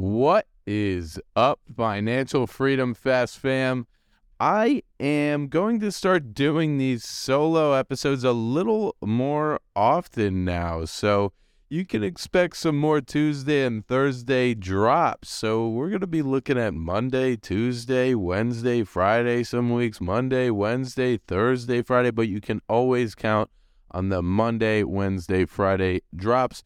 What is up, Financial Freedom Fast fam? I am going to start doing these solo episodes a little more often now. So you can expect some more Tuesday and Thursday drops. So we're going to be looking at Monday, Tuesday, Wednesday, Friday, some weeks, Monday, Wednesday, Thursday, Friday, but you can always count on the Monday, Wednesday, Friday drops.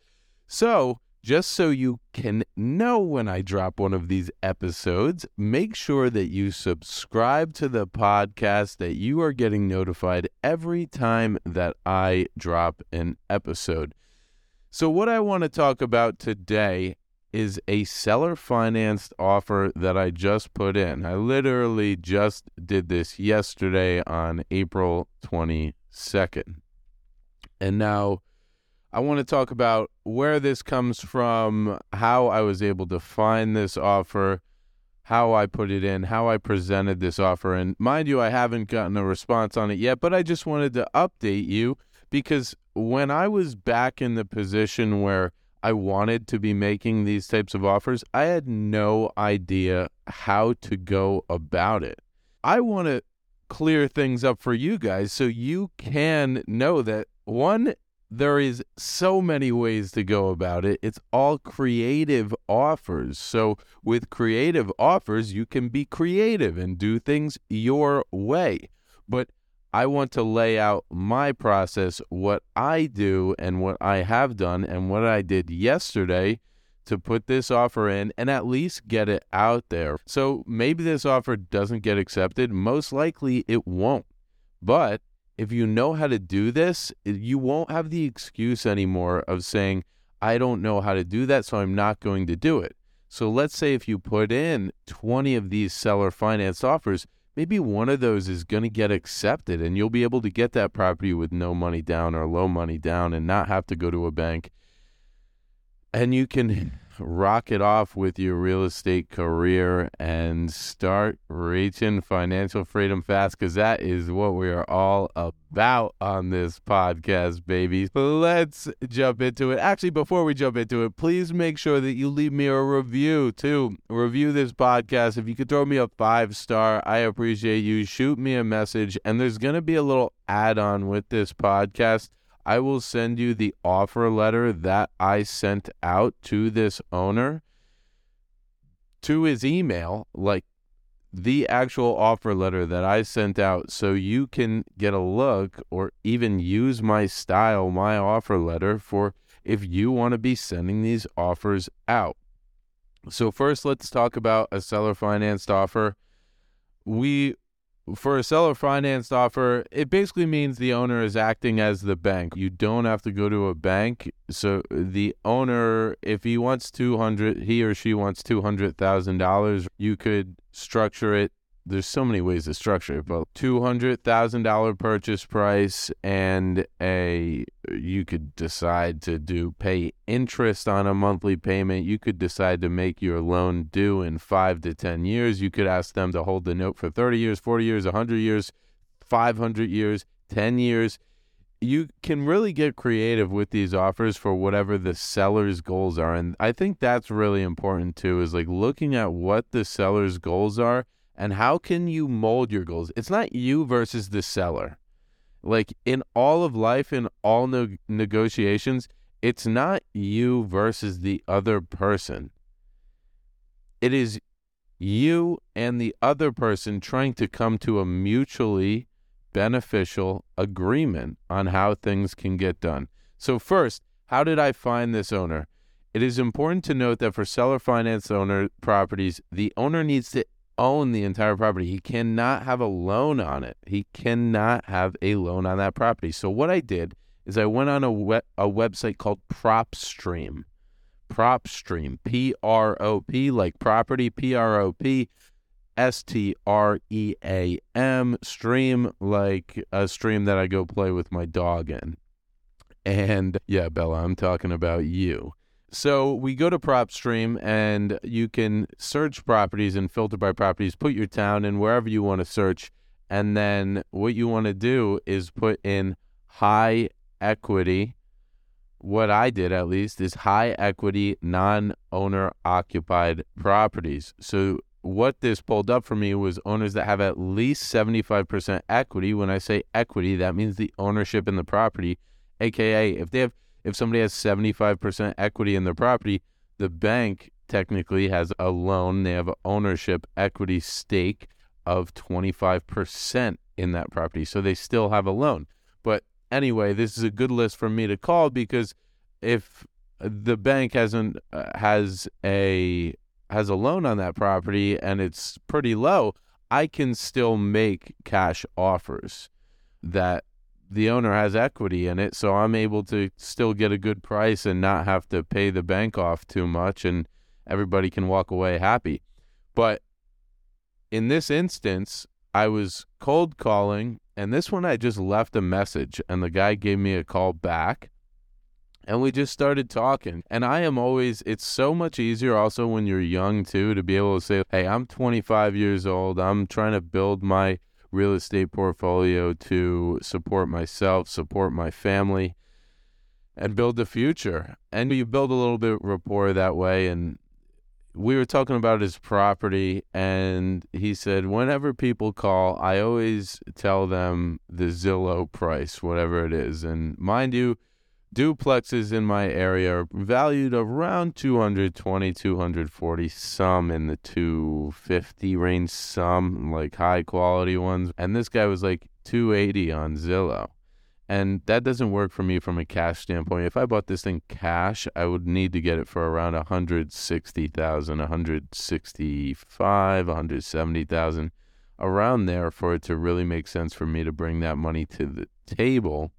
So just so you can know when I drop one of these episodes, make sure that you subscribe to the podcast, that you are getting notified every time that I drop an episode. So, what I want to talk about today is a seller financed offer that I just put in. I literally just did this yesterday on April 22nd. And now, I want to talk about where this comes from, how I was able to find this offer, how I put it in, how I presented this offer. And mind you, I haven't gotten a response on it yet, but I just wanted to update you because when I was back in the position where I wanted to be making these types of offers, I had no idea how to go about it. I want to clear things up for you guys so you can know that one, there is so many ways to go about it. It's all creative offers. So, with creative offers, you can be creative and do things your way. But I want to lay out my process, what I do and what I have done, and what I did yesterday to put this offer in and at least get it out there. So, maybe this offer doesn't get accepted. Most likely it won't. But if you know how to do this, you won't have the excuse anymore of saying, I don't know how to do that, so I'm not going to do it. So let's say if you put in 20 of these seller finance offers, maybe one of those is going to get accepted and you'll be able to get that property with no money down or low money down and not have to go to a bank. And you can rock it off with your real estate career and start reaching financial freedom fast because that is what we are all about on this podcast, baby. Let's jump into it. Actually, before we jump into it, please make sure that you leave me a review too. Review this podcast. If you could throw me a five star, I appreciate you. Shoot me a message, and there's going to be a little add on with this podcast I will send you the offer letter that I sent out to this owner to his email, like the actual offer letter that I sent out, so you can get a look or even use my style, my offer letter for if you want to be sending these offers out. So, first, let's talk about a seller financed offer. We for a seller financed offer, it basically means the owner is acting as the bank. You don't have to go to a bank. So the owner, if he wants two hundred, he or she wants two hundred thousand dollars, you could structure it there's so many ways to structure it, but two hundred thousand dollar purchase price and a you could decide to do pay interest on a monthly payment. You could decide to make your loan due in five to ten years. You could ask them to hold the note for thirty years, forty years, hundred years, five hundred years, ten years. You can really get creative with these offers for whatever the seller's goals are. And I think that's really important too, is like looking at what the seller's goals are and how can you mold your goals? It's not you versus the seller. Like in all of life, in all negotiations, it's not you versus the other person. It is you and the other person trying to come to a mutually beneficial agreement on how things can get done. So, first, how did I find this owner? It is important to note that for seller finance owner properties, the owner needs to own the entire property. He cannot have a loan on it. He cannot have a loan on that property. So what I did is I went on a web, a website called PropStream. PropStream, P R O P like property, P R O P S T R E A M stream like a stream that I go play with my dog in. And yeah, Bella, I'm talking about you. So we go to PropStream and you can search properties and filter by properties, put your town in wherever you want to search. And then what you want to do is put in high equity what I did at least is high equity, non owner occupied properties. So what this pulled up for me was owners that have at least 75% equity. When I say equity, that means the ownership in the property, aka if they have if somebody has 75% equity in their property, the bank technically has a loan, they have ownership equity stake of 25% in that property. So they still have a loan. But anyway, this is a good list for me to call because if the bank hasn't uh, has a has a loan on that property and it's pretty low, I can still make cash offers that the owner has equity in it. So I'm able to still get a good price and not have to pay the bank off too much and everybody can walk away happy. But in this instance, I was cold calling and this one I just left a message and the guy gave me a call back and we just started talking. And I am always, it's so much easier also when you're young too to be able to say, hey, I'm 25 years old. I'm trying to build my real estate portfolio to support myself, support my family, and build the future. And you build a little bit rapport that way. And we were talking about his property, and he said, whenever people call, I always tell them the Zillow price, whatever it is. And mind you, duplexes in my area are valued around 220 240 some in the 250 range some like high quality ones. And this guy was like 280 on zillow. And that doesn't work for me from a cash standpoint. If i bought this thing cash i would need to get it for around 160000 165 170000 around there for it to really make sense for me to bring that money to the table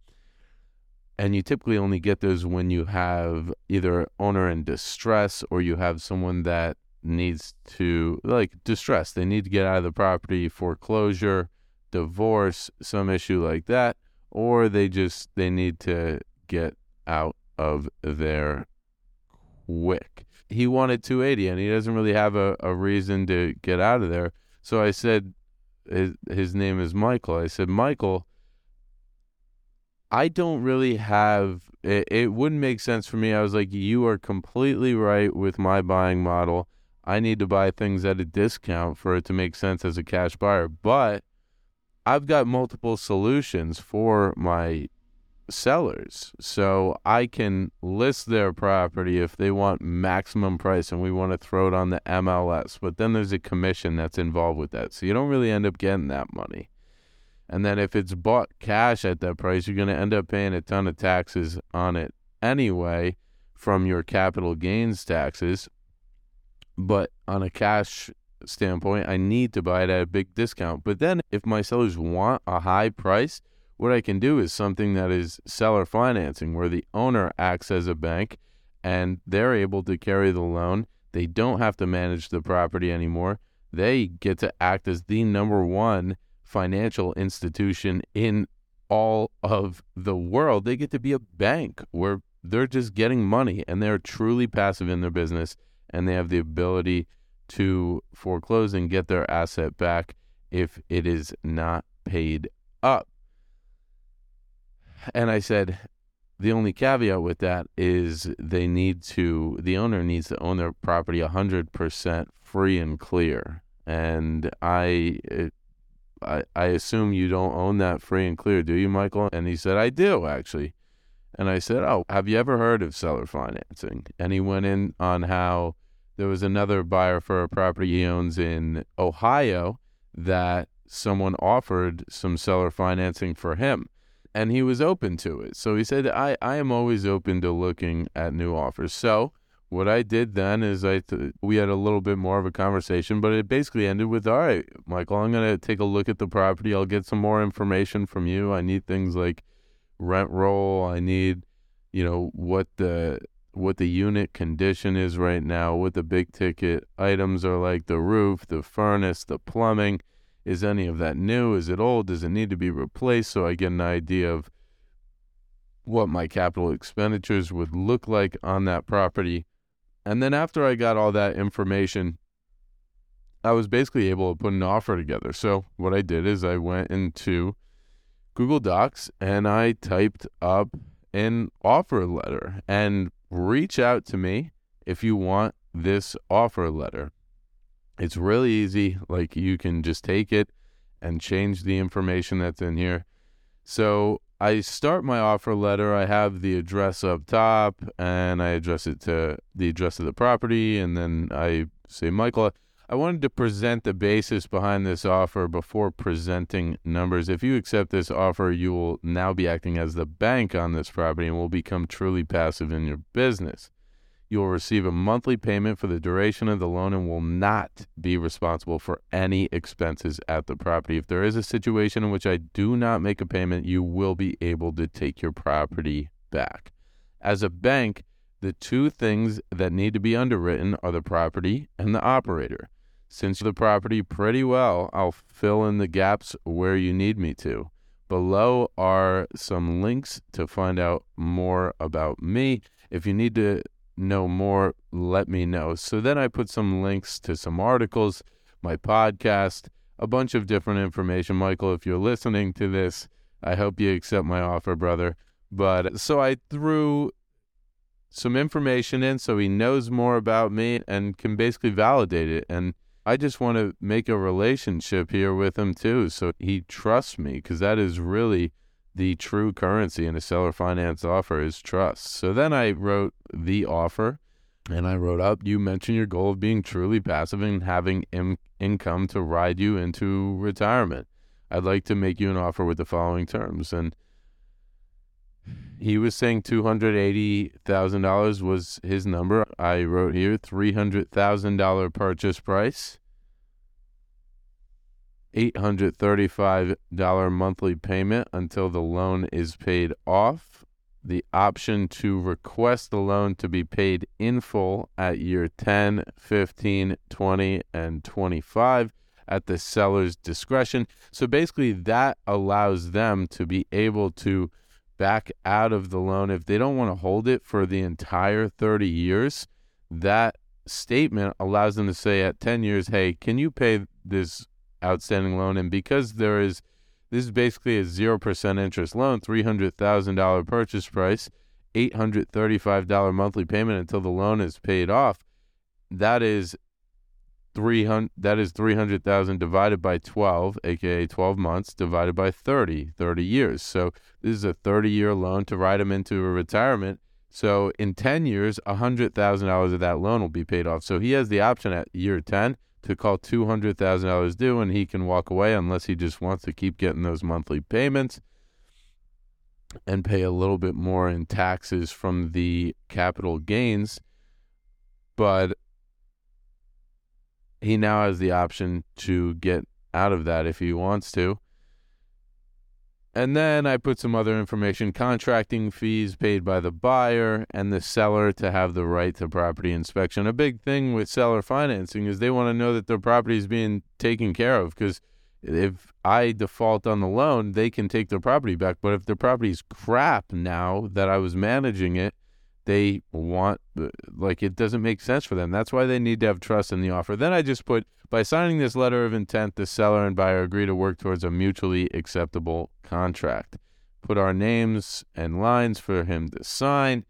and you typically only get those when you have either owner in distress or you have someone that needs to like distress. They need to get out of the property foreclosure divorce some issue like that or they just they need to get out of there quick. He wanted 280 and he doesn't really have a, a reason to get out of there. So i said his, his name is michael. I said michael I don't really have it, it wouldn't make sense for me. I was like, you are completely right with my buying model. I need to buy things at a discount for it to make sense as a cash buyer. But I've got multiple solutions for my sellers. So I can list their property if they want maximum price and we want to throw it on the MLS. But then there's a commission that's involved with that. So you don't really end up getting that money. And then if it's bought cash at that price, you're going to end up paying a ton of taxes on it anyway from your capital gains taxes. But on a cash standpoint, I need to buy it at a big discount. But then if my sellers want a high price, what I can do is something that is seller financing where the owner acts as a bank and they're able to carry the loan. They don't have to manage the property anymore. They get to act as the number one financial institution in all of the world. They get to be a bank where they're just getting money and they're truly passive in their business and they have the ability to foreclose and get their asset back if it is not paid up. And I said, the only caveat with that is they need to, the owner needs to own their property 100% free and clear. And I, it, I, I assume you don't own that free and clear, do you, Michael? And he said, I do, actually. And I said, Oh, have you ever heard of seller financing? And he went in on how there was another buyer for a property he owns in Ohio that someone offered some seller financing for him. And he was open to it. So he said, I, I am always open to looking at new offers. So what I did then is I th- we had a little bit more of a conversation, but it basically ended with, "All right, Michael, I'm gonna take a look at the property. I'll get some more information from you. I need things like rent roll. I need, you know, what the what the unit condition is right now, what the big ticket items are like, the roof, the furnace, the plumbing. Is any of that new? Is it old? Does it need to be replaced? So I get an idea of what my capital expenditures would look like on that property and then after I got all that information, I was basically able to put an offer together. So what I did is I went into Google Docs and I typed up an offer letter and reach out to me if you want this offer letter. It's really easy. Like you can just take it and change the information that's in here. So I start my offer letter. I have the address up top and I address it to the address of the property. And then I say, Michael, I wanted to present the basis behind this offer before presenting numbers. If you accept this offer, you will now be acting as the bank on this property and will become truly passive in your business. You will receive a monthly payment for the duration of the loan and will not be responsible for any expenses at the property. If there is a situation in which I do not make a payment, you will be able to take your property back. As a bank, the two things that need to be underwritten are the property and the operator. Since the property pretty well, I'll fill in the gaps where you need me to. Below are some links to find out more about me. If you need to know more, let me know. So then I put some links to some articles, my podcast, a bunch of different information. Michael, if you're listening to this, I hope you accept my offer, brother. But so I threw some information in so he knows more about me and can basically validate it. And I just want to make a relationship here with him too. So he trusts me because that is really the true currency in a seller finance offer is trust. So then I wrote the offer and I wrote up, you mentioned your goal of being truly passive and having income to ride you into retirement. I'd like to make you an offer with the following terms. And he was saying $280,000 was his number. I wrote here $300,000 purchase price. $835 monthly payment until the loan is paid off. The option to request the loan to be paid in full at year 10, 15, 20, and 25 at the seller's discretion. So basically, that allows them to be able to back out of the loan if they don't want to hold it for the entire 30 years. That statement allows them to say at 10 years, hey, can you pay this outstanding loan. And because there is, this is basically a 0% interest loan, $300,000 purchase price, $835 monthly payment until the loan is paid off. That is 300 that is 300,000 divided by 12 aka 12 months divided by 30 30 years so this is a 30 year loan to ride him into a retirement so in 10 years $100,000 of that loan will be paid off so he has the option at year 10 to call $200,000 due and he can walk away unless he just wants to keep getting those monthly payments and pay a little bit more in taxes from the capital gains. But he now has the option to get out of that if he wants to. And then I put some other information contracting fees paid by the buyer and the seller to have the right to property inspection. A big thing with seller financing is they want to know that their property is being taken care of because if I default on the loan, they can take their property back. But if their property is crap now that I was managing it, they want like it doesn't make sense for them. That's why they need to have trust in the offer. Then I just put by signing this letter of intent, the seller and buyer agree to work towards a mutually acceptable contract. Put our names and lines for him to sign,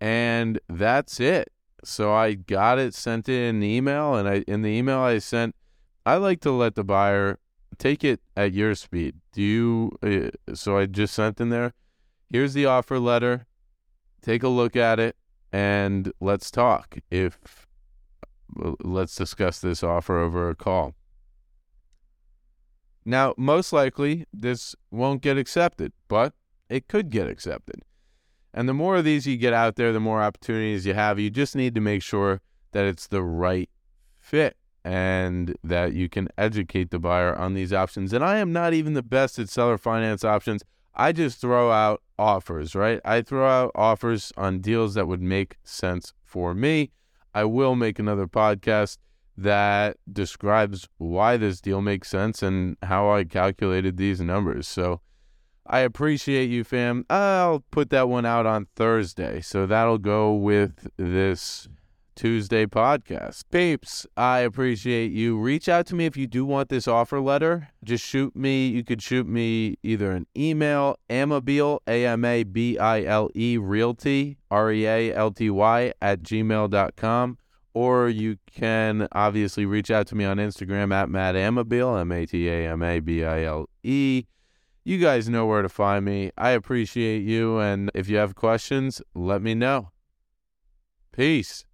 and that's it. So I got it sent in an email, and I in the email I sent, I like to let the buyer take it at your speed. Do you? Uh, so I just sent in there. Here's the offer letter. Take a look at it, and let's talk. If uh, let's discuss this offer over a call. Now, most likely, this won't get accepted, but it could get accepted. And the more of these you get out there, the more opportunities you have. You just need to make sure that it's the right fit and that you can educate the buyer on these options. And I am not even the best at seller finance options. I just throw out offers, right? I throw out offers on deals that would make sense for me. I will make another podcast that describes why this deal makes sense and how I calculated these numbers. So I appreciate you, fam. I'll put that one out on Thursday. So that'll go with this Tuesday podcast. Peeps, I appreciate you. Reach out to me if you do want this offer letter. Just shoot me. You could shoot me either an email, amabile, A M A B I L E, realty, R E A L T Y, at gmail.com. Or you can obviously reach out to me on Instagram at Matt Amabile, M A T A M A B I L E. You guys know where to find me. I appreciate you. And if you have questions, let me know. Peace.